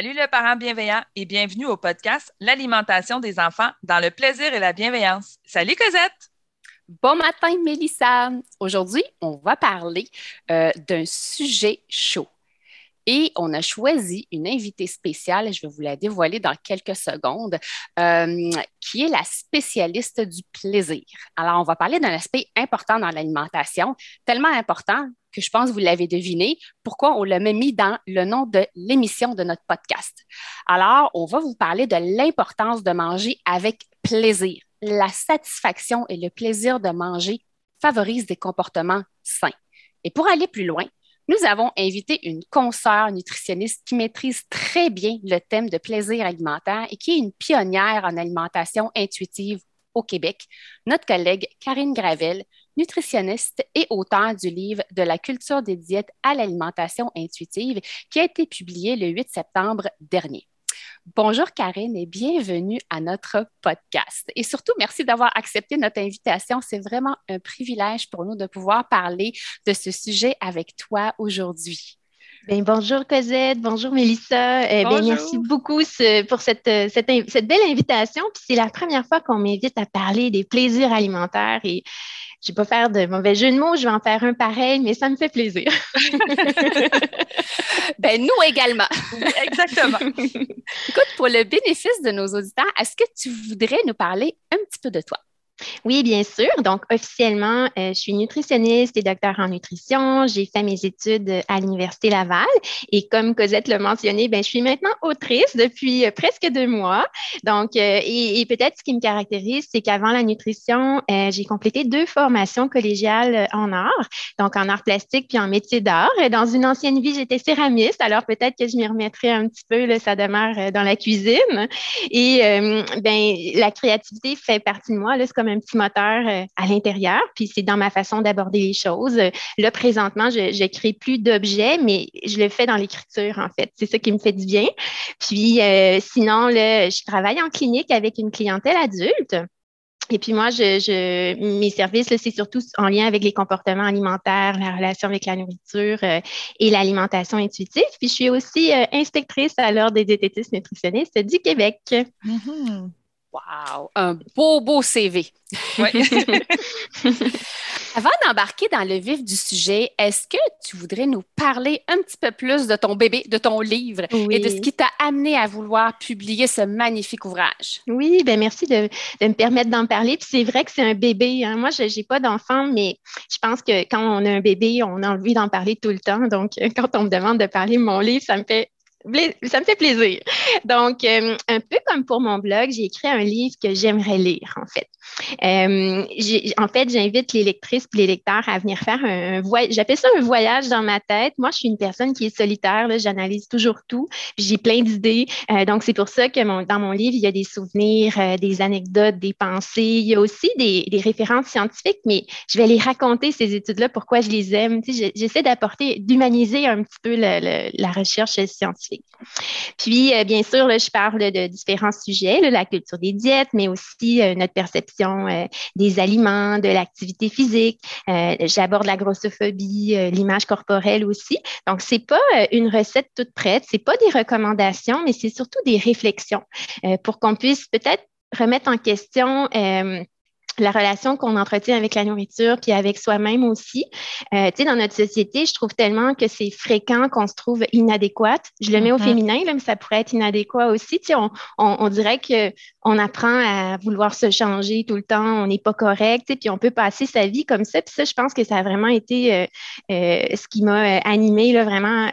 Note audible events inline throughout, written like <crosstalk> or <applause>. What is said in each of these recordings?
Salut le parent bienveillant et bienvenue au podcast L'alimentation des enfants dans le plaisir et la bienveillance. Salut Cosette! Bon matin Mélissa! Aujourd'hui, on va parler euh, d'un sujet chaud. Et on a choisi une invitée spéciale, je vais vous la dévoiler dans quelques secondes, euh, qui est la spécialiste du plaisir. Alors, on va parler d'un aspect important dans l'alimentation, tellement important que je pense que vous l'avez deviné, pourquoi on l'a même mis dans le nom de l'émission de notre podcast. Alors, on va vous parler de l'importance de manger avec plaisir. La satisfaction et le plaisir de manger favorisent des comportements sains. Et pour aller plus loin, nous avons invité une consoeur nutritionniste qui maîtrise très bien le thème de plaisir alimentaire et qui est une pionnière en alimentation intuitive au Québec, notre collègue Karine Gravel, nutritionniste et auteur du livre De la culture des diètes à l'alimentation intuitive, qui a été publié le 8 septembre dernier. Bonjour Karine et bienvenue à notre podcast. Et surtout, merci d'avoir accepté notre invitation. C'est vraiment un privilège pour nous de pouvoir parler de ce sujet avec toi aujourd'hui. Bien, bonjour Cosette, bonjour Mélissa. Eh merci beaucoup pour cette, cette, belle invitation. c'est la première fois qu'on m'invite à parler des plaisirs alimentaires et je ne vais pas faire de mauvais jeu de mots, je vais en faire un pareil, mais ça me fait plaisir. <laughs> ben, nous également. Exactement. <laughs> Écoute, pour le bénéfice de nos auditeurs, est-ce que tu voudrais nous parler un petit peu de toi? Oui, bien sûr. Donc, officiellement, euh, je suis nutritionniste et docteur en nutrition. J'ai fait mes études à l'Université Laval. Et comme Cosette l'a mentionné, ben, je suis maintenant autrice depuis euh, presque deux mois. Donc, euh, et, peut-être ce qui me caractérise, c'est qu'avant la nutrition, j'ai complété deux formations collégiales en art, donc en art plastique puis en métier d'art. Dans une ancienne vie, j'étais céramiste, alors peut-être que je m'y remettrai un petit peu, là, ça demeure dans la cuisine. Et ben, la créativité fait partie de moi. C'est comme un petit moteur euh, à l'intérieur, puis c'est dans ma façon d'aborder les choses. Là, présentement, je ne crée plus d'objets, mais je le fais dans l'écriture, en fait. C'est ça qui me fait du bien. Puis euh, sinon, là, je travaille en clinique avec une clientèle adulte. Et puis moi, je, mes services, c'est surtout en lien avec les comportements alimentaires, la relation avec la nourriture euh, et l'alimentation intuitive. Puis je suis aussi inspectrice à l'Ordre des diététistes nutritionnistes du Québec. Mm-hmm. Wow! Un beau, beau CV. <laughs> Avant d'embarquer dans le vif du sujet, est-ce que tu voudrais nous parler un petit peu plus de ton bébé, de ton livre et de ce qui t'a amené à vouloir publier ce magnifique ouvrage? Oui, ben merci de, me permettre d'en parler. Puis c'est vrai que c'est un bébé. Hein. Moi, je n'ai pas d'enfant, mais je pense que quand on a un bébé, on a envie d'en parler tout le temps. Donc, quand on me demande de parler de mon livre, ça me fait ça me fait plaisir. Donc, euh, un peu comme pour mon blog, j'ai écrit un livre que j'aimerais lire, en fait. Euh, en fait, j'invite les lectrices et les lecteurs à venir faire un, voyage. J'appelle ça un voyage dans ma tête. Moi, je suis une personne qui est solitaire. J'analyse toujours tout. J'ai plein d'idées. Euh, donc, c'est pour ça que dans mon livre, il y a des souvenirs, des anecdotes, des pensées. Il y a aussi des, références scientifiques, mais je vais les raconter, ces études-là, pourquoi je les aime. J'essaie d'apporter, d'humaniser un petit peu la recherche scientifique. Puis, euh, bien sûr, je parle de différents sujets, la culture des diètes, mais aussi euh, notre perception euh, des aliments, de l'activité physique. J'aborde la grossophobie, l'image corporelle aussi. Donc, c'est pas une recette toute prête, c'est pas des recommandations, mais c'est surtout des réflexions pour qu'on puisse peut-être remettre en question la relation qu'on entretient avec la nourriture, puis avec soi-même aussi. Euh, tu sais, dans notre société, je trouve tellement que c'est fréquent qu'on se trouve inadéquate. Je le mets au mm-hmm. féminin, là, mais ça pourrait être inadéquat aussi. Tu sais, on, on, on dirait qu'on apprend à vouloir se changer tout le temps, on n'est pas correct, tu sais, puis on peut passer sa vie comme ça. Puis ça, je pense que ça a vraiment été euh, euh, ce qui m'a animé là, vraiment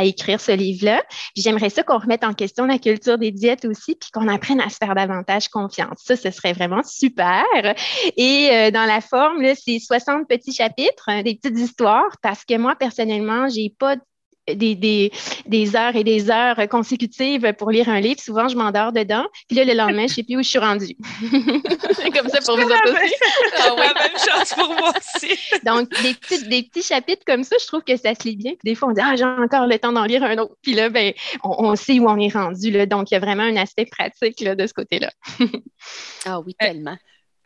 à, écrire ce livre-là. J'aimerais ça qu'on remette en question la culture des diètes aussi, puis qu'on apprenne à se faire davantage confiance. Ça, ce serait vraiment super et euh, dans la forme, c'est 60 petits chapitres, hein, des petites histoires, parce que moi, personnellement, j'ai pas des, des, heures et des heures consécutives pour lire un livre. Souvent, je m'endors dedans. Puis là, le lendemain, je ne sais plus où je suis rendue. C'est <laughs> comme ça pour vous autres aussi. Ah la même chose pour moi aussi. <laughs> Donc, des petits, des petits chapitres comme ça, je trouve que ça se lit bien. Puis des fois, on dit Ah, j'ai encore le temps d'en lire un autre. Puis là, ben, on, sait où on est rendu. Là. Donc, il y a vraiment un aspect pratique là, de ce côté-là. <laughs> ah oui, tellement.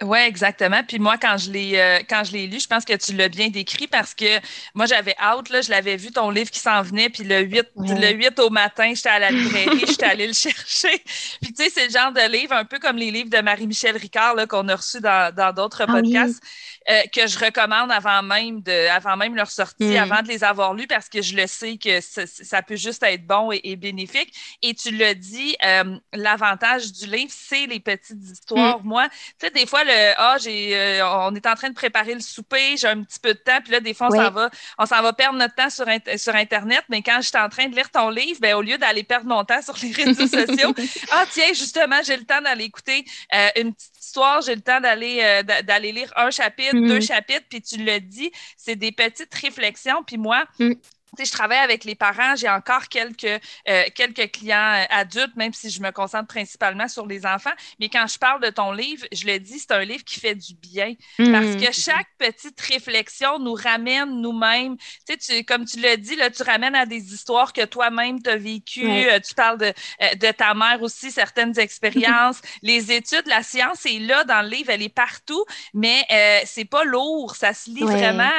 Oui, exactement. Puis moi, quand je l'ai euh, quand je l'ai lu, je pense que tu l'as bien décrit parce que moi, j'avais hâte, là, je l'avais vu ton livre qui s'en venait, puis le 8, le 8 au matin, j'étais à la <laughs> librairie, j'étais allée le chercher. Puis tu sais, c'est le genre de livre, un peu comme les livres de Marie-Michel Ricard qu'on a reçus dans d'autres ah podcasts. Euh, que je recommande avant même de, avant même leur sortie, mm. avant de les avoir lus, parce que je le sais que ça, peut juste être bon et, bénéfique. Et tu l'as dit, euh, l'avantage du livre, c'est les petites histoires. Mm. Moi, tu sais, des fois, le ah, j'ai, euh, on est en train de préparer le souper, j'ai un petit peu de temps, puis là, des fois, on s'en va, on s'en va perdre notre temps sur, sur Internet. Mais quand j'étais en train de lire ton livre, ben, au lieu d'aller perdre mon temps sur les réseaux sociaux, <laughs> ah, tiens, justement, j'ai le temps d'aller écouter une petite histoire, j'ai le temps d'aller d'aller lire un chapitre deux mm-hmm. chapitres, puis tu le dis, c'est des petites réflexions. Puis moi, mm je travaille avec les parents, j'ai encore quelques, euh, quelques clients euh, adultes, même si je me concentre principalement sur les enfants. Mais quand je parle de ton livre, je le dis, c'est un livre qui fait du bien parce que chaque petite réflexion nous ramène nous-mêmes. Tu sais, comme tu l'as dit, là, tu ramènes à des histoires que toi-même tu as vécues. Euh, tu parles de, de ta mère aussi, certaines expériences. <laughs> les études, la science est là dans le livre, elle est partout, mais euh, c'est pas lourd. Ça se lit vraiment.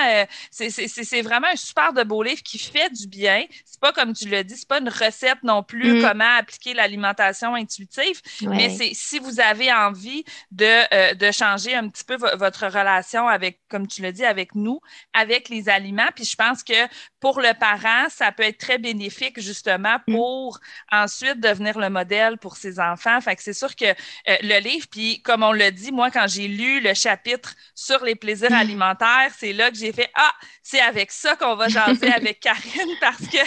c'est vraiment un super de beau livre qui fait du bien. C'est pas comme tu l'as dit, c'est pas une recette non plus mm. comment appliquer l'alimentation intuitive, mais c'est si vous avez envie de, euh, de changer un petit peu votre relation avec, comme tu l'as dit, avec nous, avec les aliments. Puis je pense que pour le parent, ça peut être très bénéfique justement mm. pour ensuite devenir le modèle pour ses enfants. Fait que c'est sûr que euh, le livre, puis comme on l'a dit, moi, quand j'ai lu le chapitre sur les plaisirs mm. alimentaires, c'est là que j'ai fait Ah, c'est avec ça qu'on va jaser avec <laughs> <laughs> Parce que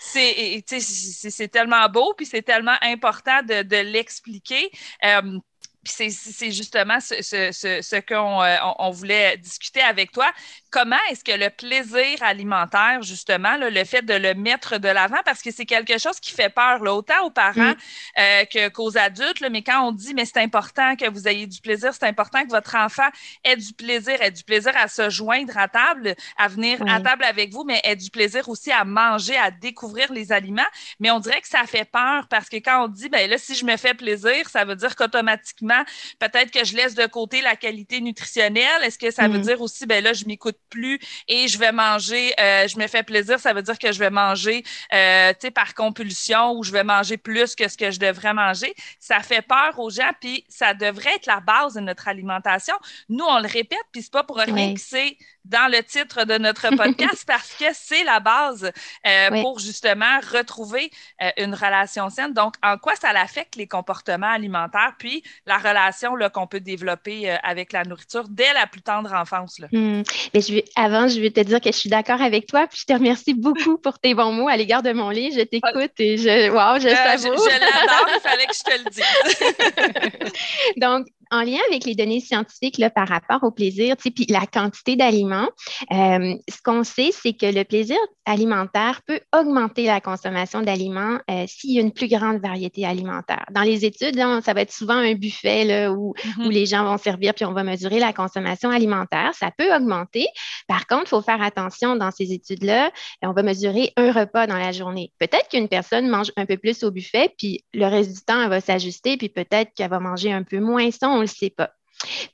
c'est, tellement beau, puis c'est tellement important de, l'expliquer. Euh, puis c'est justement ce, qu'on euh, voulait discuter avec toi comment est-ce que le plaisir alimentaire, justement, le fait de le mettre de l'avant, parce que c'est quelque chose qui fait peur, là, autant aux parents mm. euh, qu'aux adultes, mais quand on dit, mais c'est important que vous ayez du plaisir, c'est important que votre enfant ait du plaisir, ait du plaisir à se joindre à table, à venir à table avec vous, mais ait du plaisir aussi à manger, à découvrir les aliments. Mais on dirait que ça fait peur parce que quand on dit, ben là, si je me fais plaisir, ça veut dire qu'automatiquement, peut-être que je laisse de côté la qualité nutritionnelle. Est-ce que ça veut mm. dire aussi, ben là, je m'écoute plus et je vais manger, euh, je me fais plaisir, ça veut dire que je vais manger euh, par compulsion ou je vais manger plus que ce que je devrais manger. Ça fait peur aux gens, puis ça devrait être la base de notre alimentation. Nous, on le répète, puis c'est pas pour rien que c'est dans le titre de notre <laughs> podcast parce que c'est la base euh, pour justement retrouver euh, une relation saine. Donc, en quoi ça affecte les comportements alimentaires, puis la relation qu'on peut développer euh, avec la nourriture dès la plus tendre enfance. Là? Hmm. Mais je vais, avant, je vais te dire que je suis d'accord avec toi, puis je te remercie beaucoup pour tes bons mots à l'égard de mon livre. Je t'écoute et je, wow, je savoure. Je, je l'adore, il fallait que je te le dise. <laughs> <laughs> Donc, en lien avec les données scientifiques là, par rapport au plaisir, puis la quantité d'aliments, euh, ce qu'on sait, c'est que le plaisir alimentaire peut augmenter la consommation d'aliments euh, s'il y a une plus grande variété alimentaire. Dans les études, ça va être souvent un buffet là, où, mm-hmm. où, les gens vont servir puis on va mesurer la consommation alimentaire. Ça peut augmenter. Par contre, il faut faire attention dans ces études-là. On va mesurer un repas dans la journée. Peut-être qu'une personne mange un peu plus au buffet, puis le reste du temps, elle va s'ajuster, puis peut-être qu'elle va manger un peu moins ça ne le sait pas.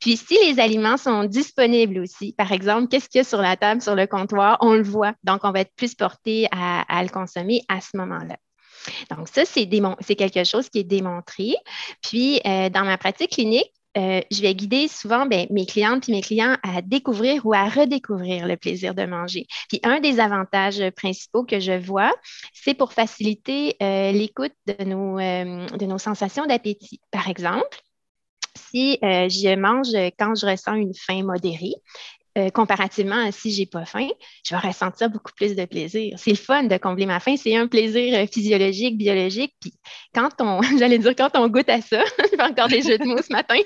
Puis si les aliments sont disponibles aussi, par exemple, qu'est-ce qu'il y a sur la table, sur le comptoir, on le voit. Donc, on va être plus porté à, le consommer à ce moment-là. Donc, ça, c'est quelque chose qui est démontré. Puis, euh, dans ma pratique clinique, euh, je vais guider souvent ben, mes clientes et mes clients à découvrir ou à redécouvrir le plaisir de manger. Puis un des avantages principaux que je vois, c'est pour faciliter euh, l'écoute de nos sensations d'appétit. Par exemple, si je mange quand je ressens une faim modérée, euh, comparativement à si j'ai pas faim, je vais ressentir beaucoup plus de plaisir. C'est le fun de combler ma faim, c'est un plaisir euh, physiologique, biologique. Puis quand on, <laughs> j'allais dire quand on goûte à ça, <laughs> je fais encore des jeux de mots ce matin.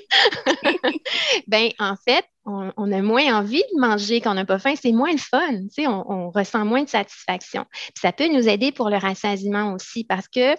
<laughs> ben en fait, on, a moins envie de manger quand on n'a pas faim, c'est moins le fun, on, on, ressent moins de satisfaction. ça peut nous aider pour le rassasiement aussi parce que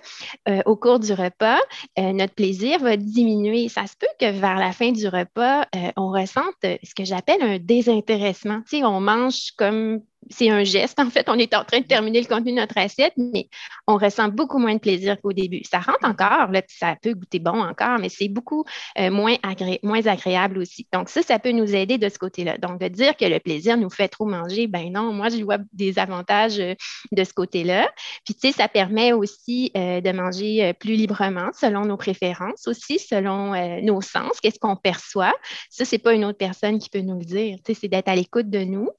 euh, au cours du repas, euh, notre plaisir va diminuer. Ça se peut que vers la fin du repas, euh, on ressente ce que j'appelle un désintéressement. on mange comme c'est un geste. En fait, on est en train de terminer le contenu de notre assiette, mais on ressent beaucoup moins de plaisir qu'au début. Ça rentre encore, là, ça peut goûter bon encore, mais c'est beaucoup euh, moins, agréable aussi. Donc, ça, ça peut nous aider de ce côté-là. Donc, de dire que le plaisir nous fait trop manger, ben non, moi, je vois des avantages euh, de ce côté-là. Puis, tu sais, ça permet aussi euh, de manger plus librement selon nos préférences aussi, selon nos sens, qu'est-ce qu'on perçoit. Ça, c'est pas une autre personne qui peut nous le dire. Tu sais, c'est d'être à l'écoute de nous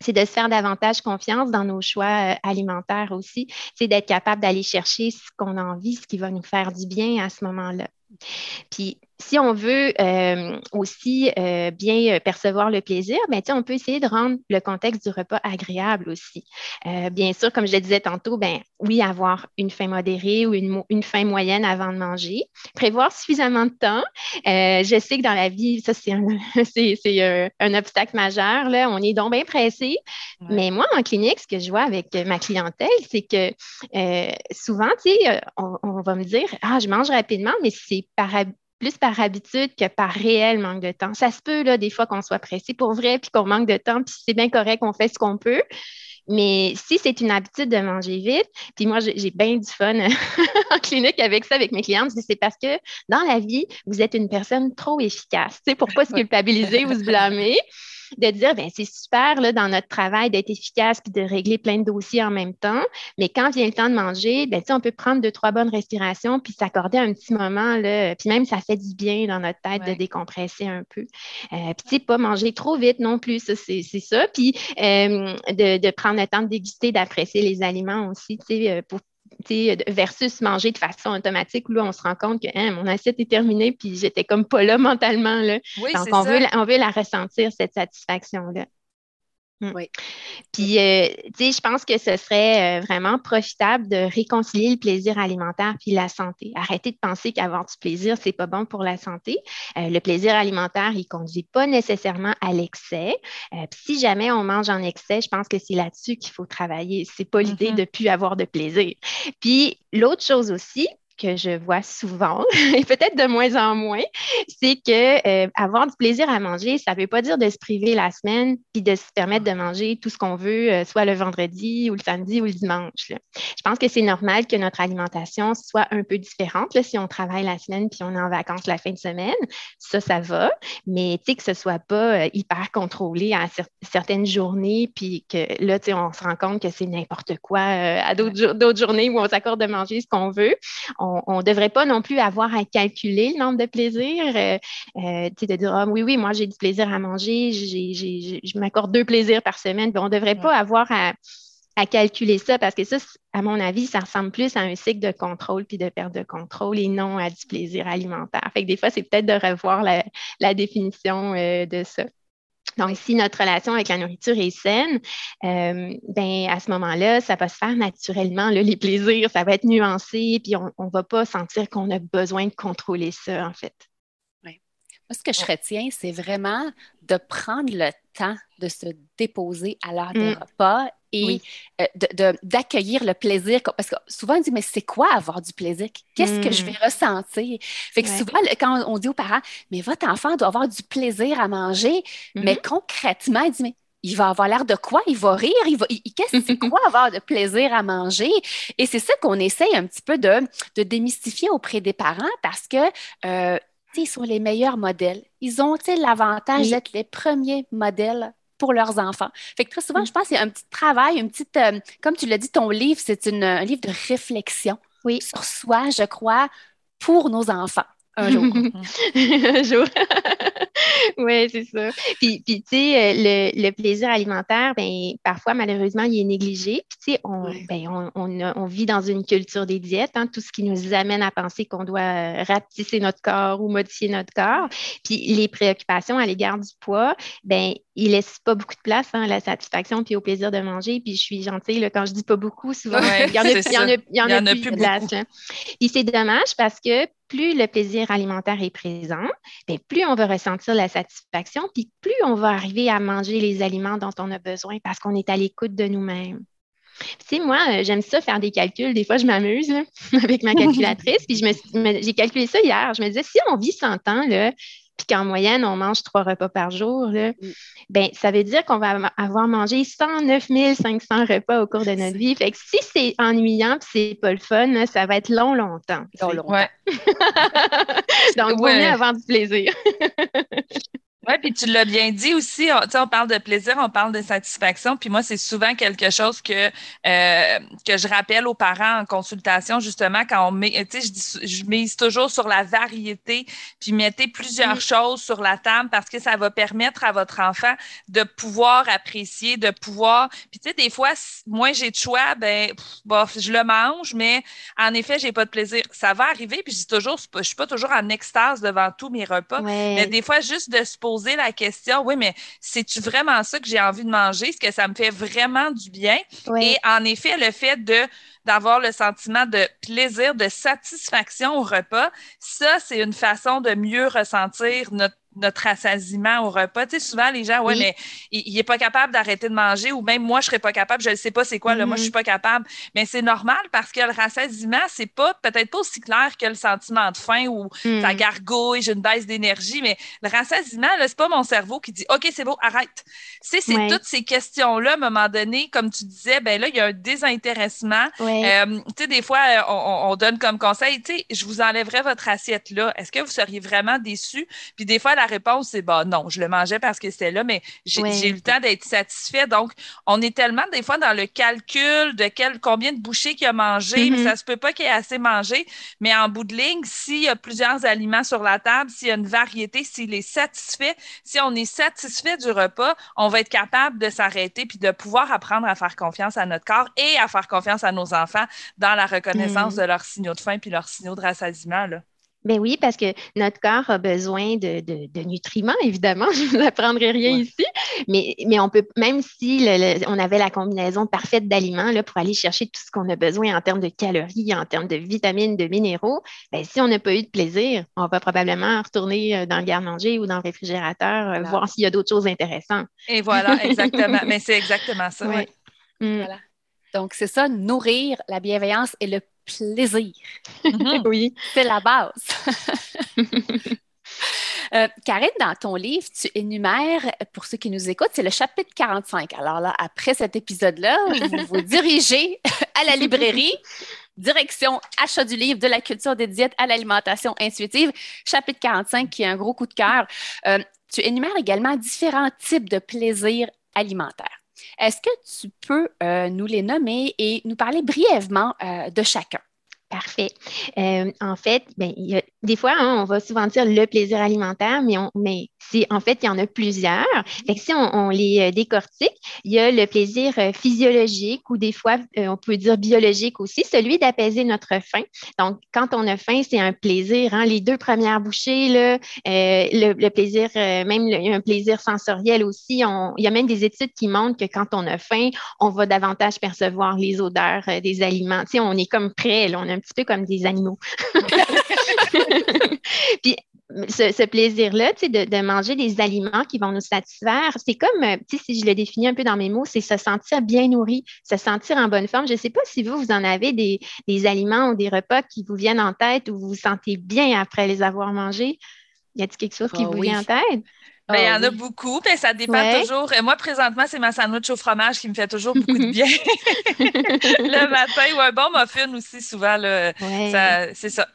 c'est de se faire davantage confiance dans nos choix euh, alimentaires aussi. C'est d'être capable d'aller chercher ce qu'on a envie, ce qui va nous faire du bien à ce moment-là. Puis, si on veut euh, aussi euh, bien percevoir le plaisir, ben, on peut essayer de rendre le contexte du repas agréable aussi. Euh, bien sûr, comme je le disais tantôt, ben, oui, avoir une faim modérée ou une, une faim moyenne avant de manger. Prévoir suffisamment de temps. je sais que dans la vie, ça, c'est un, <laughs> un, obstacle majeur. Là. On est donc bien pressé. Mais moi, en clinique, ce que je vois avec ma clientèle, c'est que souvent, on, on va me dire, ah, je mange rapidement, mais c'est par plus par habitude que par réel manque de temps. Ça se peut, là, des fois, qu'on soit pressé pour vrai, puis qu'on manque de temps, puis c'est bien correct, on fait ce qu'on peut. Mais si c'est une habitude de manger vite, puis moi, j'ai bien du fun <laughs> en clinique avec ça, avec mes clientes, c'est parce que dans la vie, vous êtes une personne trop efficace. Tu sais, pour pas se <laughs> culpabiliser ou se blâmer de dire, ben c'est super là, dans notre travail d'être efficace puis de régler plein de dossiers en même temps, mais quand vient le temps de manger, ben, on peut prendre deux, trois bonnes respirations puis s'accorder un petit moment, là, puis même ça fait du bien dans notre tête de décompresser un peu. Euh, puis, pas manger trop vite non plus, c'est ça. Puis, euh, de, de, prendre le temps de déguster, d'apprécier les aliments aussi, tu sais, euh, pour versus manger de façon automatique où là, on se rend compte que hein, mon assiette est terminée puis j'étais comme pas là <laughs> mentalement. Là. Donc, on veut, on veut la ressentir, cette satisfaction-là. Mm. Oui. Puis, euh, tu sais, je pense que ce serait euh, vraiment profitable de réconcilier le plaisir alimentaire puis la santé. Arrêtez de penser qu'avoir du plaisir, c'est pas bon pour la santé. Euh, le plaisir alimentaire, il conduit pas nécessairement à l'excès. si jamais on mange en excès, je pense que c'est là-dessus qu'il faut travailler. C'est pas l'idée mm-hmm. de plus avoir de plaisir. Puis, l'autre chose aussi, que je vois souvent, <laughs> et peut-être de moins en moins, c'est que euh, avoir du plaisir à manger, ça ne veut pas dire de se priver la semaine puis de se permettre de manger tout ce qu'on veut, euh, soit le vendredi ou le samedi ou le dimanche. Je pense que c'est normal que notre alimentation soit un peu différente là, si on travaille la semaine puis on est en vacances la fin de semaine. Ça, ça va, mais que ce ne soit pas euh, hyper contrôlé à certaines journées puis que là, on se rend compte que c'est n'importe quoi à d'autres journées où on s'accorde de manger ce qu'on veut on ne devrait pas non plus avoir à calculer le nombre de plaisirs. Euh, euh, de dire, ah, oui, oui, moi, j'ai du plaisir à manger, je m'accorde deux plaisirs par semaine. on ne devrait pas avoir à, calculer ça parce que ça, à mon avis, ça ressemble plus à un cycle de contrôle puis de perte de contrôle et non à du plaisir alimentaire. Fait que des fois, c'est peut-être de revoir la, définition euh, de ça. Donc, si notre relation avec la nourriture est saine, euh, ben, à ce moment-là, ça va se faire naturellement. les plaisirs, ça va être nuancé, puis on ne va pas sentir qu'on a besoin de contrôler ça, en fait. Moi, ce que je retiens, c'est vraiment de prendre le temps de se déposer à l'heure des mm. repas et euh, d'accueillir le plaisir. Parce que souvent, on dit, mais c'est quoi avoir du plaisir? Qu'est-ce que je mm. vais ressentir? Fait que souvent, quand on dit aux parents, mais votre enfant doit avoir du plaisir à manger, mais mm-hmm. concrètement, il dit, mais il va avoir l'air de quoi? Il va rire? Il va, qu'est-ce que c'est quoi <laughs> avoir de plaisir à manger? Et c'est ça qu'on essaye un petit peu de, de démystifier auprès des parents parce que euh, ils sont les meilleurs modèles. Ils ont l'avantage d'être les premiers modèles pour leurs enfants. Fait que très souvent, mm. je pense qu'il y a un petit travail, une petite, euh, comme tu l'as dit, ton livre, c'est un livre de réflexion oui. sur soi, je crois, pour nos enfants. Un jour. <laughs> <laughs> un jour. <laughs> oui, c'est ça. Puis, puis tu sais, euh, le, le, plaisir alimentaire, ben, parfois, malheureusement, il est négligé. Puis, tu sais, on, ben, on, on, on, vit dans une culture des diètes, hein, tout ce qui nous amène à penser qu'on doit euh, rapetisser notre corps ou modifier notre corps. Puis, les préoccupations à l'égard du poids, ben, il laisse pas beaucoup de place hein, à la satisfaction puis au plaisir de manger. Puis je suis gentille, là, quand je dis pas beaucoup, souvent, il y en a, il y en a, il y en a, plus, de place. Hein. Puis c'est dommage parce que plus le plaisir alimentaire est présent, bien, plus on va ressentir la satisfaction, puis plus on va arriver à manger les aliments dont on a besoin parce qu'on est à l'écoute de nous-mêmes. Tu sais, moi, euh, j'aime ça faire des calculs. Des fois, je m'amuse <laughs> avec ma calculatrice. puis j'ai calculé ça hier. Je me disais, si on vit 100 ans, là, puis qu'en moyenne, on mange trois repas par jour, là, mm. ben, ça veut dire qu'on va avoir mangé 109 500 repas au cours de notre vie. Fait que si c'est ennuyant et c'est pas le fun, ça va être long, longtemps. Long, longtemps. <laughs> Donc, vaut mieux avoir du plaisir. <laughs> Oui, puis tu l'as bien dit aussi, on, on parle de plaisir, on parle de satisfaction, puis moi, c'est souvent quelque chose que, euh, que je rappelle aux parents en consultation, justement, quand on met, tu sais, je, je mise toujours sur la variété, puis mettez plusieurs choses sur la table parce que ça va permettre à votre enfant de pouvoir apprécier, de pouvoir, puis tu sais, des fois, moi, j'ai de choix, ben, bof, je le mange, mais en effet, j'ai pas de plaisir. Ça va arriver, puis je dis toujours, je suis pas toujours en extase devant tous mes repas, mais des fois, juste de se poser poser la question, oui, mais c'est-tu vraiment ça que j'ai envie de manger? Est-ce que ça me fait vraiment du bien? Et en effet, le fait de d'avoir le sentiment de plaisir, de satisfaction au repas, ça, c'est une façon de mieux ressentir notre notre rassasiement au repas. Tu sais, souvent, les gens, ouais, mais il, n'est pas capable d'arrêter de manger ou même moi, je serais pas capable, je ne sais pas c'est quoi, là, moi, je suis mm-hmm. pas capable. Mais c'est normal parce que le rassasiement, c'est pas, peut-être pas aussi clair que le sentiment de faim ou mm. ça gargouille, j'ai une baisse d'énergie, mais le rassasiement, là, c'est pas mon cerveau qui dit, OK, c'est beau, arrête. c'est toutes ces questions-là, à un moment donné, comme tu disais, ben là, il y a un désintéressement. Euh, tu sais, des fois, on, on, donne comme conseil, tu sais, je vous enlèverai votre assiette là. Est-ce que vous seriez vraiment déçu? Puis des fois, la réponse, c'est bah non, je le mangeais parce que c'était là, mais j'ai eu le temps d'être satisfait. Donc, on est tellement des fois dans le calcul de quel, combien de bouchées qu'il a mangé, mais mm-hmm. ça se peut pas qu'il ait assez mangé. Mais en bout de ligne, s'il y a plusieurs aliments sur la table, s'il y a une variété, s'il est satisfait, si on est satisfait du repas, on va être capable de s'arrêter puis de pouvoir apprendre à faire confiance à notre corps et à faire confiance à nos enfants dans la reconnaissance mm. de leurs signaux de faim puis leurs signaux de rassasiement. Là. Ben oui, parce que notre corps a besoin de, de, nutriments, évidemment. <laughs> Je ne vous apprendrai rien ici. Mais, mais on peut, même si on avait la combinaison parfaite d'aliments là, pour aller chercher tout ce qu'on a besoin en termes de calories, en termes de vitamines, de minéraux, ben, si on n'a pas eu de plaisir, on va probablement retourner euh, dans le garde-manger ou dans le réfrigérateur, euh, voir s'il y a d'autres choses intéressantes. Et voilà, <laughs> exactement. mais c'est exactement ça. Oui. Mm. Voilà. Donc, c'est ça, nourrir la bienveillance et le plaisir. Mhm. <laughs> oui. C'est la base. <laughs> Euh, Karine, dans ton livre, tu énumères, pour ceux qui nous écoutent, c'est le chapitre 45. Alors là, après cet épisode-là, vous <laughs> vous dirigez à la librairie, direction achat du livre de la culture des diètes à l'alimentation intuitive, chapitre 45, qui est un gros coup de cœur. Euh, tu énumères également différents types de plaisirs alimentaires. Est-ce que tu peux euh, nous les nommer et nous parler brièvement euh, de chacun? Parfait. Euh, en fait, ben, des fois, hein, on va souvent dire le plaisir alimentaire, mais, on, mais en fait, il y en a plusieurs. Si on, les euh, décortique, il y a le plaisir euh, physiologique ou des fois, on peut dire biologique aussi, celui d'apaiser notre faim. Donc, quand on a faim, c'est un plaisir. Hein, les deux premières bouchées, le, plaisir, même un plaisir sensoriel aussi. il y a même des études qui montrent que quand on a faim, on va davantage percevoir les odeurs des aliments. On est comme prêt, on a un petit peu comme des animaux. <laughs> Puis ce, plaisir-là, de, de manger des aliments qui vont nous satisfaire, c'est comme, euh, si je le définis un peu dans mes mots, c'est se sentir bien nourri, se sentir en bonne forme. Je ne sais pas si vous, vous en avez des, aliments ou des repas qui vous viennent en tête ou vous vous sentez bien après les avoir mangés. Y a-t-il quelque chose qui ah vous vient en tête? Ben, il y en a beaucoup, mais ça dépend toujours. Moi, présentement, c'est ma sandwich au fromage qui me fait toujours beaucoup de bien. <laughs> le matin, ou un bon muffin aussi, souvent. C'est ça,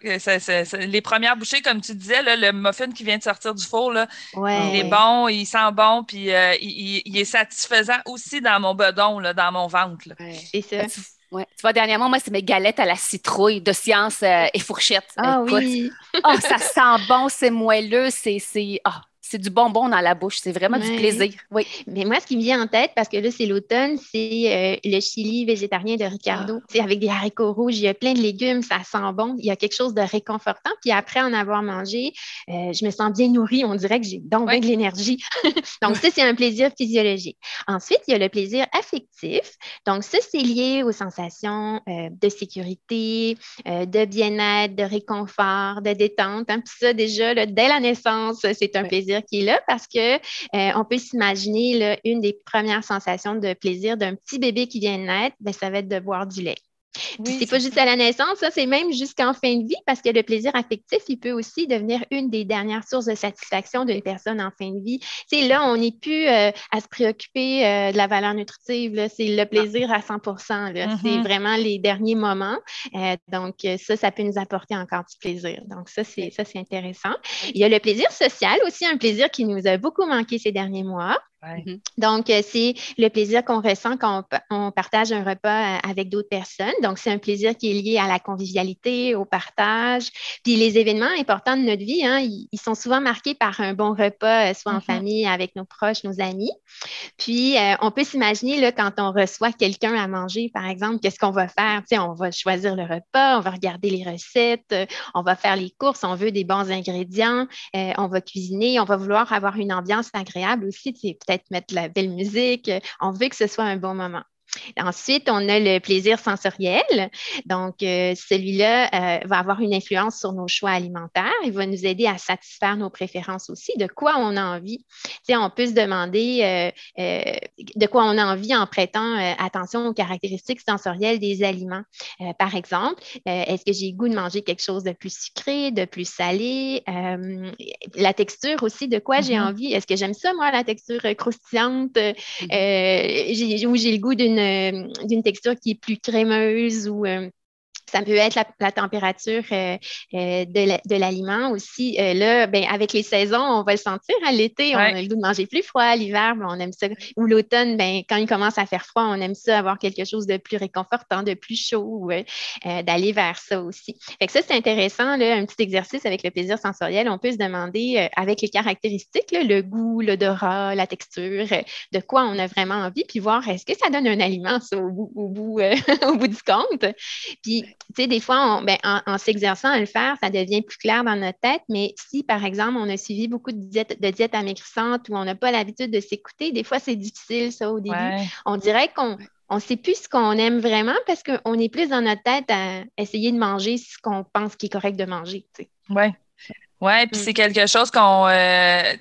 Les premières bouchées, comme tu disais, le muffin qui vient de sortir du four, là, il est bon, il sent bon, puis euh, il, est satisfaisant aussi dans mon bedon, là, dans mon ventre. C'est ça? Ouais. Tu vois, dernièrement, moi, c'est mes galettes à la citrouille de science euh, et fourchette. Ah oui. oh, ça sent bon, c'est moelleux, c'est. Ah, c'est du bonbon dans la bouche. C'est vraiment du plaisir. Oui. Mais moi, ce qui me vient en tête, parce que là, c'est l'automne, c'est euh, le chili végétarien de Ricardo. C'est ah. avec des haricots rouges, il y a plein de légumes, ça sent bon. Il y a quelque chose de réconfortant. Puis après en avoir mangé, euh, je me sens bien nourrie. On dirait que j'ai donc de l'énergie. <laughs> donc, ça, c'est un plaisir physiologique. Ensuite, il y a le plaisir affectif. Donc, ça, c'est lié aux sensations euh, de sécurité, de bien-être, de réconfort, de détente. Hein. Puis ça, déjà, dès la naissance, c'est un plaisir qui est là parce que euh, on peut s'imaginer une des premières sensations de plaisir d'un petit bébé qui vient de naître, ben, ça va être de boire du lait. Oui, c'est pas juste à la naissance, ça, c'est même jusqu'en fin de vie parce que le plaisir affectif, il peut aussi devenir une des dernières sources de satisfaction d'une personne en fin de vie. C'est là, on n'est plus euh, à se préoccuper euh, de la valeur nutritive, c'est le plaisir à 100% C'est mm-hmm. vraiment les derniers moments. donc, ça, ça peut nous apporter encore du plaisir. Donc, ça, c'est ça, c'est intéressant. Il y a le plaisir social aussi, un plaisir qui nous a beaucoup manqué ces derniers mois. Mm-hmm. Donc, euh, c'est le plaisir qu'on ressent quand on, partage un repas euh, avec d'autres personnes. Donc, c'est un plaisir qui est lié à la convivialité, au partage. Puis, les événements importants de notre vie, hein, ils, sont souvent marqués par un bon repas, euh, soit en mm-hmm. famille, avec nos proches, nos amis. Puis, on peut s'imaginer, là, quand on reçoit quelqu'un à manger, par exemple, qu'est-ce qu'on va faire? Tu sais, on va choisir le repas, on va regarder les recettes, on va faire les courses, on veut des bons ingrédients, on va cuisiner, on va vouloir avoir une ambiance agréable aussi. Peut-être mettre la belle musique. On veut que ce soit un bon moment. Ensuite, on a le plaisir sensoriel. Donc, euh, celui-là euh, va avoir une influence sur nos choix alimentaires. Il va nous aider à satisfaire nos préférences aussi, de quoi on a envie. On peut se demander euh, de quoi on a envie en prêtant attention aux caractéristiques sensorielles des aliments. par exemple, est-ce que j'ai le goût de manger quelque chose de plus sucré, de plus salé? la texture aussi, de quoi j'ai mm-hmm. envie? Est-ce que j'aime ça, moi, la texture croustillante? Mm-hmm. ou j'ai le goût d'une d'une texture qui est plus crémeuse ou euh, ça peut être la, température euh, euh, de l'aliment aussi. Euh, là, ben, avec les saisons, on va le sentir. À l'été, on a le goût de manger plus froid. L'hiver, ben, on aime ça. Ou l'automne, ben, quand il commence à faire froid, on aime ça avoir quelque chose de plus réconfortant, de plus chaud, d'aller vers ça aussi. Fait que ça, c'est intéressant, là, un petit exercice avec le plaisir sensoriel. On peut se demander, avec les caractéristiques, le goût, l'odorat, la texture, de quoi on a vraiment envie, puis voir est-ce que ça donne un aliment, ça, au bout, au bout, <laughs> au bout du compte. Puis tu sais, des fois, ben, en, s'exerçant à le faire, ça devient plus clair dans notre tête. Mais si, par exemple, on a suivi beaucoup de diètes, de amaigrissantes ou on n'a pas l'habitude de s'écouter, des fois, c'est difficile, ça, au début. On dirait qu'on ne sait plus ce qu'on aime vraiment parce qu'on est plus dans notre tête à essayer de manger ce qu'on pense qui est correct de manger. Oui. Oui, puis mm. c'est quelque chose qu'on. Euh,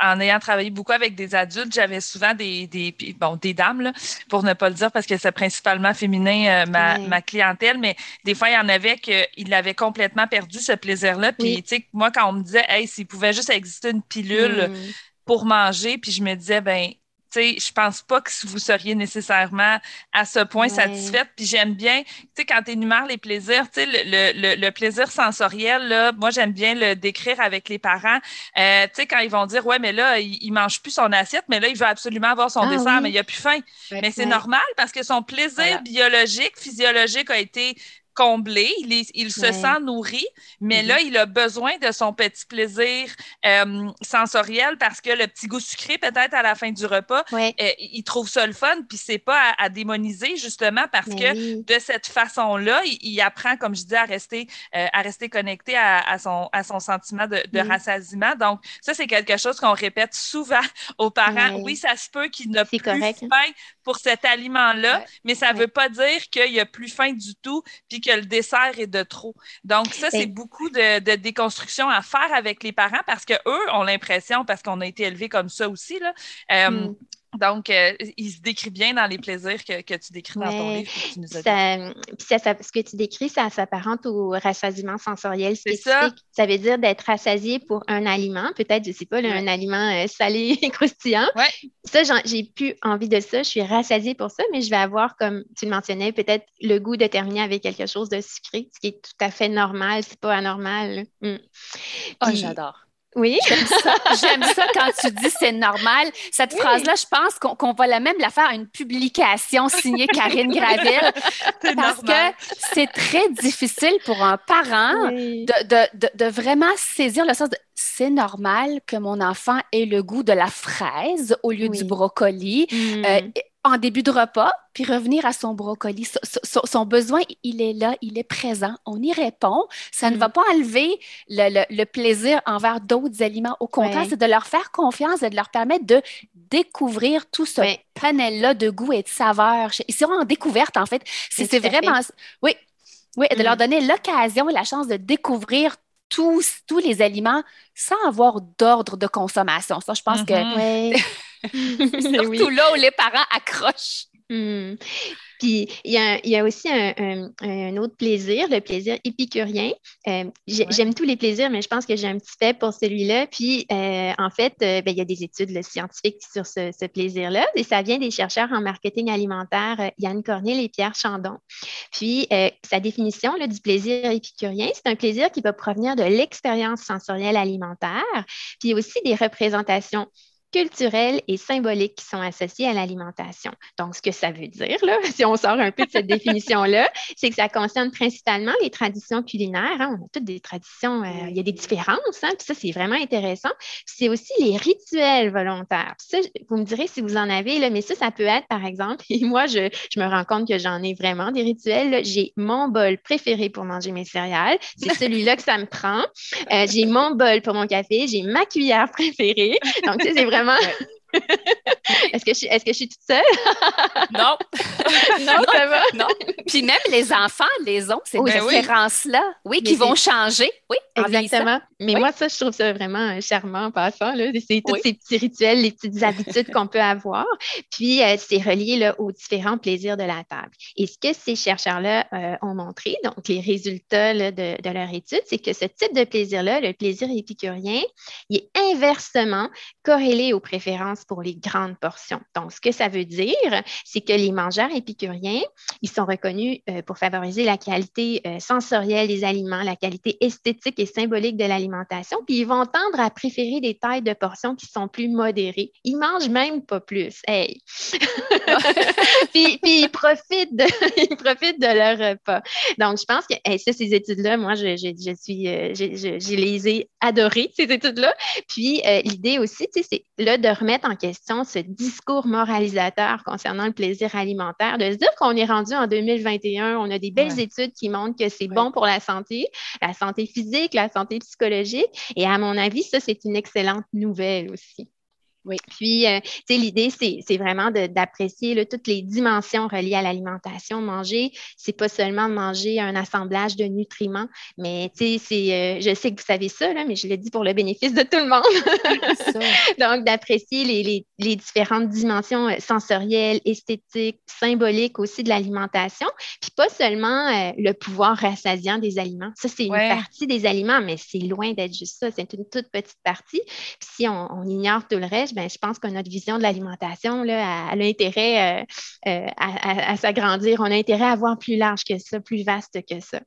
en ayant travaillé beaucoup avec des adultes, j'avais souvent des, des, bon, des dames, là, pour ne pas le dire, parce que c'est principalement féminin, euh, ma, ma, clientèle, mais des fois, il y en avait qu'ils avaient complètement perdu ce plaisir-là. Puis, tu sais, moi, quand on me disait, hey, s'il pouvait juste exister une pilule mm. pour manger, puis je me disais, ben, sais, je pense pas que vous seriez nécessairement à ce point satisfaite. Puis j'aime bien, tu sais, quand tu énumères les plaisirs, tu sais, le, le, le, plaisir sensoriel, là, moi, j'aime bien le décrire avec les parents. Euh, tu sais, quand ils vont dire, ouais, mais là, il, il, mange plus son assiette, mais là, il veut absolument avoir son ah dessert, mais il a plus faim. mais c'est normal parce que son plaisir biologique, physiologique a été comblé, il, il se sent nourri, mais là, mm-hmm. il a besoin de son petit plaisir euh, sensoriel parce que le petit goût sucré, peut-être à la fin du repas, euh, il trouve ça le fun, puis c'est pas à, démoniser justement parce que de cette façon-là, il, apprend, comme je dis, à rester, euh, à rester connecté à, son, à son sentiment de, de rassasiement. Donc, ça, c'est quelque chose qu'on répète souvent <laughs> aux parents. Oui, ça se peut qu'il n'a plus correct, hein. faim pour cet aliment-là, mais ça ne veut pas dire qu'il a plus faim du tout, puis que le dessert est de trop. Donc, ça, c'est beaucoup de, déconstruction à faire avec les parents parce qu'eux ont l'impression, parce qu'on a été élevés comme ça aussi, là, euh, hmm. Donc, euh, il se décrit bien dans les plaisirs que, tu décris dans ton livre. Que tu nous as ça, ce que tu décris, ça s'apparente au rassasiement sensoriel spécifique. Ça. ça veut dire d'être rassasié pour un aliment, peut-être, je ne sais pas, un aliment euh, salé <laughs> et croustillant. Ouais. Ça, j'ai plus envie de ça. Je suis rassasiée pour ça, mais je vais avoir, comme tu le mentionnais, peut-être le goût de terminer avec quelque chose de sucré, ce qui est tout à fait normal, c'est pas anormal. Oh, j'adore. Oui. J'aime ça, j'aime ça quand tu dis c'est normal. Cette phrase-là, je pense qu'on va la même la faire à une publication signée Karine Graville parce que c'est très difficile pour un parent de, vraiment saisir le sens de c'est normal que mon enfant ait le goût de la fraise au lieu du brocoli. Mm. Euh, en début de repas, puis revenir à son brocoli. Son, besoin, il est là, il est présent. On y répond. Ça ne va mm. pas enlever le, plaisir envers d'autres aliments. Au contraire, c'est de leur faire confiance et de leur permettre de découvrir tout ce panel-là de goût et de saveurs. Ils seront en découverte, en fait. C'est vraiment... Oui, oui, de leur mm. donner l'occasion et la chance de découvrir tous, tous les aliments sans avoir d'ordre de consommation. Ça, je pense que mm-hmm. <laughs> <laughs> Surtout là où les parents accrochent. Hmm. Puis il y, a, aussi un, autre plaisir, le plaisir épicurien. Euh, j'aime tous les plaisirs, mais je pense que j'ai un petit fait pour celui-là. Puis euh, en fait, euh, ben, il y a des études scientifiques sur ce, plaisir-là, et ça vient des chercheurs en marketing alimentaire Yann Cornil et Pierre Chandon. Puis sa définition du plaisir épicurien, c'est un plaisir qui va provenir de l'expérience sensorielle alimentaire, puis aussi des représentations culturelles et symboliques qui sont associées à l'alimentation. Donc, ce que ça veut dire, là, <laughs> si on sort un peu de cette définition-là, <laughs> c'est que ça concerne principalement les traditions culinaires. Hein. On a toutes des traditions, euh, il y a des différences, hein, puis ça, c'est vraiment intéressant. C'est aussi les rituels volontaires. ça, vous me direz si vous en avez, là, mais ça, ça peut être, par exemple, <laughs> et moi, je, je me rends compte que j'en ai vraiment des rituels. J'ai mon bol préféré pour manger mes céréales. C'est celui-là que ça me prend. Euh, j'ai mon bol pour mon café. J'ai ma cuillère préférée. Donc, c'est vraiment um est-ce que, je, est-ce que je suis toute seule? <laughs> <laughs> non. non, ça va. Non. Puis même les enfants les ont, ces différences-là, oui, qui vont changer. Oui, exactement. Mais moi, ça, je trouve ça vraiment charmant en passant. Là. C'est tous ces petits rituels, les petites <laughs> habitudes qu'on peut avoir. Puis, euh, c'est relié là, aux différents plaisirs de la table. Et ce que ces chercheurs-là euh, ont montré, donc les résultats de, de, leur étude, c'est que ce type de plaisir-là, le plaisir épicurien, il est inversement corrélé aux préférences pour les grandes portions. Donc, ce que ça veut dire, c'est que les mangeurs épicuriens, ils sont reconnus euh, pour favoriser la qualité euh, sensorielle des aliments, la qualité esthétique et symbolique de l'alimentation, puis ils vont tendre à préférer des tailles de portions qui sont plus modérées. Ils mangent même pas plus. Hey! <laughs> puis, ils, profitent de, <laughs> ils profitent de leur repas. Donc, je pense que ces études-là, moi, je, suis, euh, les ai adorées, ces études-là. Puis, l'idée aussi, c'est là de remettre en question ce discours moralisateur concernant le plaisir alimentaire, de se dire qu'on est rendu en 2021, on a des belles études qui montrent que c'est bon pour la santé, la santé physique, la santé psychologique. Et à mon avis, ça, c'est une excellente nouvelle aussi. Oui. Puis, euh, tu sais, l'idée, c'est vraiment d'apprécier toutes les dimensions reliées à l'alimentation. Manger, c'est pas seulement manger un assemblage de nutriments, mais tu sais, euh, je sais que vous savez ça, là, mais je le dis pour le bénéfice de tout le monde. <laughs> Donc, d'apprécier les, les, différentes dimensions euh, sensorielles, esthétiques, symboliques aussi de l'alimentation. Puis, pas seulement le pouvoir rassasiant des aliments. Ça, c'est une partie des aliments, mais c'est loin d'être juste ça. C'est une toute petite partie. Puis, si on ignore tout le reste, ben, je pense que notre vision de l'alimentation a, a intérêt euh, euh, à, s'agrandir. On a intérêt à voir plus large que ça, plus vaste que ça.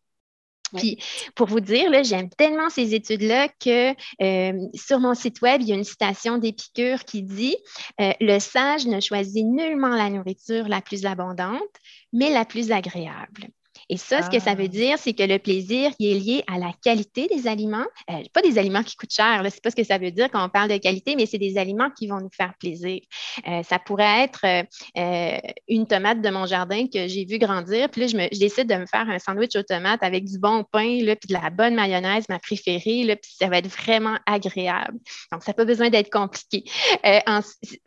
Puis, pour vous dire, j'aime tellement ces études-là que euh, sur mon site web, il y a une citation d'Épicure qui dit Le sage ne choisit nullement la nourriture la plus abondante, mais la plus agréable. Et ça, ce que ça veut ah. dire, c'est que le plaisir il est lié à la qualité des aliments. Euh, pas des aliments qui coûtent cher, c'est pas ce que ça veut dire quand on parle de qualité, mais c'est des aliments qui vont nous faire plaisir. Euh, ça pourrait être euh, une tomate de mon jardin que j'ai vu grandir, puis là, je, me, décide de me faire un sandwich aux tomates avec du bon pain, là, puis de la bonne mayonnaise, ma préférée, là, puis ça va être vraiment agréable. Donc, ça n'a pas besoin d'être compliqué.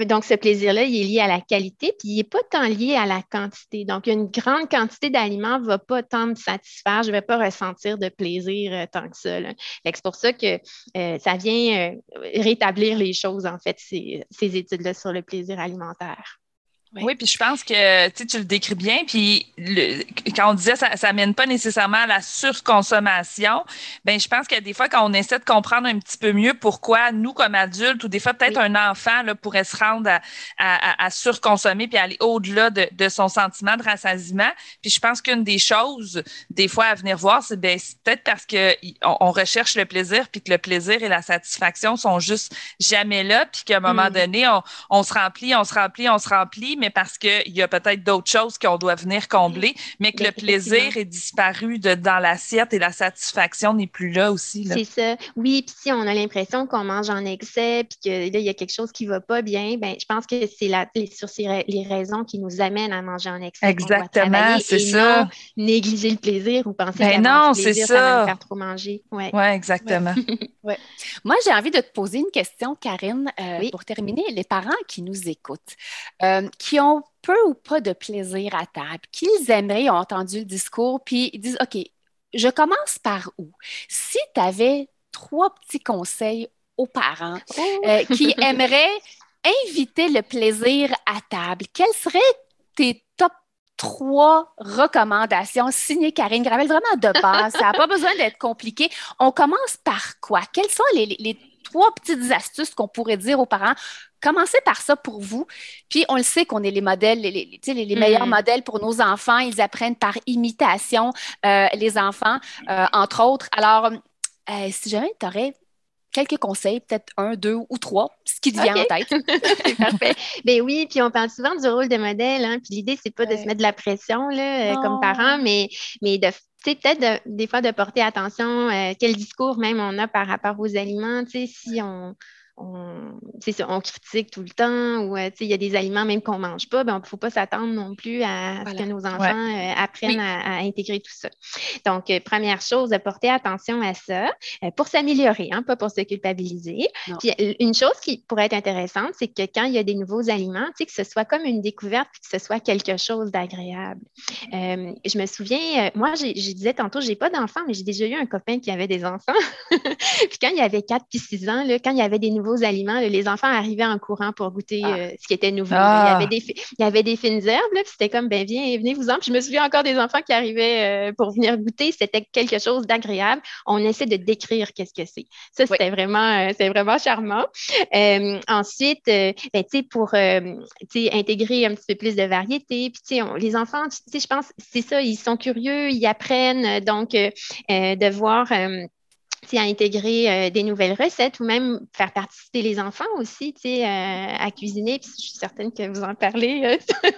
donc, ce plaisir-là, il est lié à la qualité, puis il n'est pas tant lié à la quantité. Donc, une grande quantité d'aliments va pas tant me satisfaire, je ne vais pas ressentir de plaisir euh, tant que ça. C'est pour ça que euh, ça vient euh, rétablir les choses, en fait, ces, études-là sur le plaisir alimentaire. Oui, puis je pense que tu le décris bien. Puis quand on disait ça, ça mène pas nécessairement à la surconsommation, ben je pense que des fois, quand on essaie de comprendre un petit peu mieux pourquoi nous, comme adultes, ou des fois peut-être un enfant là, pourrait se rendre à, à, surconsommer puis aller au-delà de, de, son sentiment de rassasiement. Puis je pense qu'une des choses, des fois, à venir voir, c'est ben, peut-être parce qu'on on recherche le plaisir, puis que le plaisir et la satisfaction sont juste jamais là, puis qu'à un moment mm. donné, on, on se remplit, on se remplit, on se remplit mais parce qu'il y a peut-être d'autres choses qu'on doit venir combler, mais que le plaisir est disparu de, dans l'assiette et la satisfaction n'est plus là aussi. C'est ça. Oui, puis si on a l'impression qu'on mange en excès, puis que là, il y a quelque chose qui ne va pas bien, ben, je pense que c'est sur les raisons qui nous amènent à manger en excès. Exactement, c'est ça. négliger le plaisir ou penser ben non, c'est ça. ça va faire trop manger. Oui, ouais, exactement. Ouais. <laughs> Moi, j'ai envie de te poser une question, Karine, euh, pour terminer. Les parents qui nous écoutent, euh, qui ont peu ou pas de plaisir à table, qu'ils aimeraient, ont entendu le discours, puis ils disent, OK, je commence par où? Si tu avais trois petits conseils aux parents oh! euh, qui aimeraient inviter le plaisir à table, quels seraient tes top trois recommandations signées Karine? Gravel, vraiment de base. Ça n'a pas besoin d'être compliqué. On commence par quoi? Quelles sont les, les trois petites astuces qu'on pourrait dire aux parents commencez par ça pour vous. Puis on le sait qu'on est les modèles, les, les, les meilleurs mm. modèles pour nos enfants. Ils apprennent par imitation, euh, les enfants, euh, entre autres. Alors, euh, si jamais tu aurais quelques conseils, peut-être un, deux ou trois, ce qui te vient en tête. <laughs> <laughs> c'est parfait. Ben oui, puis on parle souvent du rôle de modèle, hein, puis l'idée, c'est pas de se mettre de la pression là, comme parent, mais, mais de peut-être des fois de porter attention quel discours même on a par rapport aux aliments, si on, on, on critique tout le temps ou euh, il y a des aliments même qu'on ne mange pas, ben, il ne faut pas s'attendre non plus à ce que nos enfants euh, apprennent à, intégrer tout ça. Donc, euh, première chose, de porter attention à ça pour s'améliorer, hein, pas pour se culpabiliser. Puis, une chose qui pourrait être intéressante, c'est que quand il y a des nouveaux aliments, que ce soit comme une découverte, que ce soit quelque chose d'agréable. je me souviens, moi, je disais tantôt, je n'ai pas d'enfants, mais j'ai déjà eu un copain qui avait des enfants. <laughs> puis quand il y avait 4 puis 6 ans, là, quand il y avait des nouveaux aliments, les enfants arrivaient en courant pour goûter ah. euh, ce qui était nouveau. Il, y ah. avait des, il y avait des fines herbes, puis c'était comme, ben viens, venez-vous-en. Puis je me souviens encore des enfants qui arrivaient euh, pour venir goûter. C'était quelque chose d'agréable. On essaie de décrire qu'est-ce que c'est. Ça, c'était vraiment, euh, vraiment charmant. ensuite, ben, pour intégrer un petit peu plus de variété, puis les enfants, je pense, c'est ça, ils sont curieux, ils apprennent. Donc, de voir intégrer euh, des nouvelles recettes ou même faire participer les enfants aussi euh, à cuisiner. Puis je suis certaine que vous en parlez. Euh. <laughs>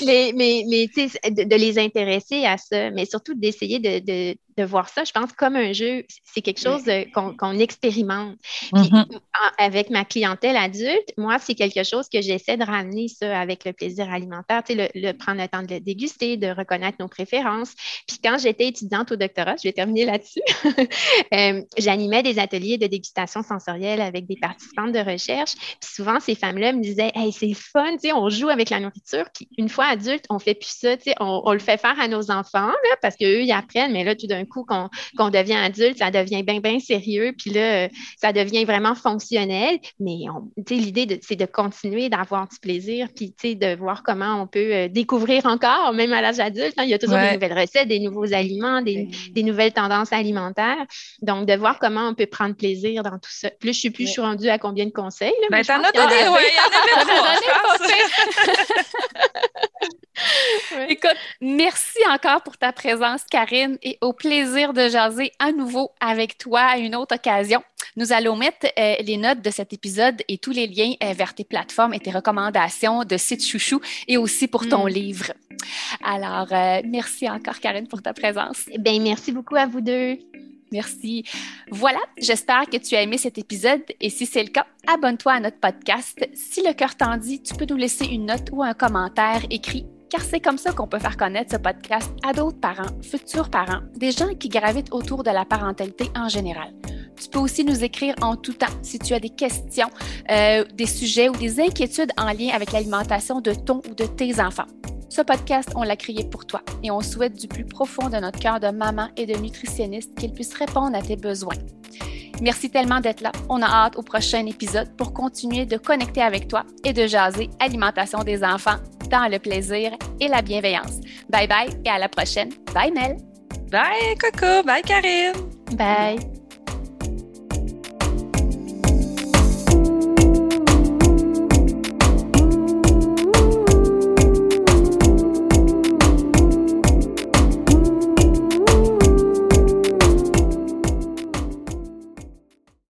<laughs> mais mais, mais de, de, les intéresser à ça, mais surtout d'essayer de, de voir ça, je pense, comme un jeu. C'est quelque chose qu'on expérimente. Mm-hmm. avec ma clientèle adulte, moi, c'est quelque chose que j'essaie de ramener ça avec le plaisir alimentaire, tu sais, le, prendre le temps de le déguster, de reconnaître nos préférences. Puis quand j'étais étudiante au doctorat, je vais terminer là-dessus, <laughs> euh, j'animais des ateliers de dégustation sensorielle avec des participantes de recherche. Puis souvent, ces femmes-là me disaient, hey, c'est fun, tu sais, on joue avec la nourriture. Puis une fois adulte, on fait plus ça, tu sais, on, on, le fait faire à nos enfants, là, parce qu'eux, ils apprennent, mais là, tout d'un coup qu'on devient adulte, ça devient bien, bien sérieux, puis là, ça devient vraiment fonctionnel. Mais l'idée, c'est de continuer d'avoir du plaisir, puis de voir comment on peut euh, découvrir encore, même à l'âge adulte. Hein. il y a toujours des nouvelles recettes, des nouveaux aliments, des, nouvelles tendances alimentaires. Donc, de voir comment on peut prendre plaisir dans tout ça. Plus je suis plus, je suis rendue à combien de conseils? Là, ben, t'en as donné, oui, il y en avait <laughs> <laughs> Écoute, merci encore pour ta présence, Karine, et au plaisir de jaser à nouveau avec toi à une autre occasion. Nous allons mettre euh, les notes de cet épisode et tous les liens euh, vers tes plateformes et tes recommandations de sites chouchou et aussi pour ton mm. livre. Alors, euh, merci encore, Karine, pour ta présence. Ben, merci beaucoup à vous deux. Merci. Voilà, j'espère que tu as aimé cet épisode et si c'est le cas, abonne-toi à notre podcast. Si le cœur t'en dit, tu peux nous laisser une note ou un commentaire écrit car c'est comme ça qu'on peut faire connaître ce podcast à d'autres parents, futurs parents, des gens qui gravitent autour de la parentalité en général. Tu peux aussi nous écrire en tout temps si tu as des questions, euh, des sujets ou des inquiétudes en lien avec l'alimentation de ton ou de tes enfants. Ce podcast, on l'a créé pour toi et on souhaite du plus profond de notre cœur de maman et de nutritionniste qu'il puisse répondre à tes besoins. Merci tellement d'être là. On a hâte au prochain épisode pour continuer de connecter avec toi et de jaser alimentation des enfants dans le plaisir et la bienveillance. Bye bye et à la prochaine. Bye Mel. Bye Coco. Bye Karine. Bye.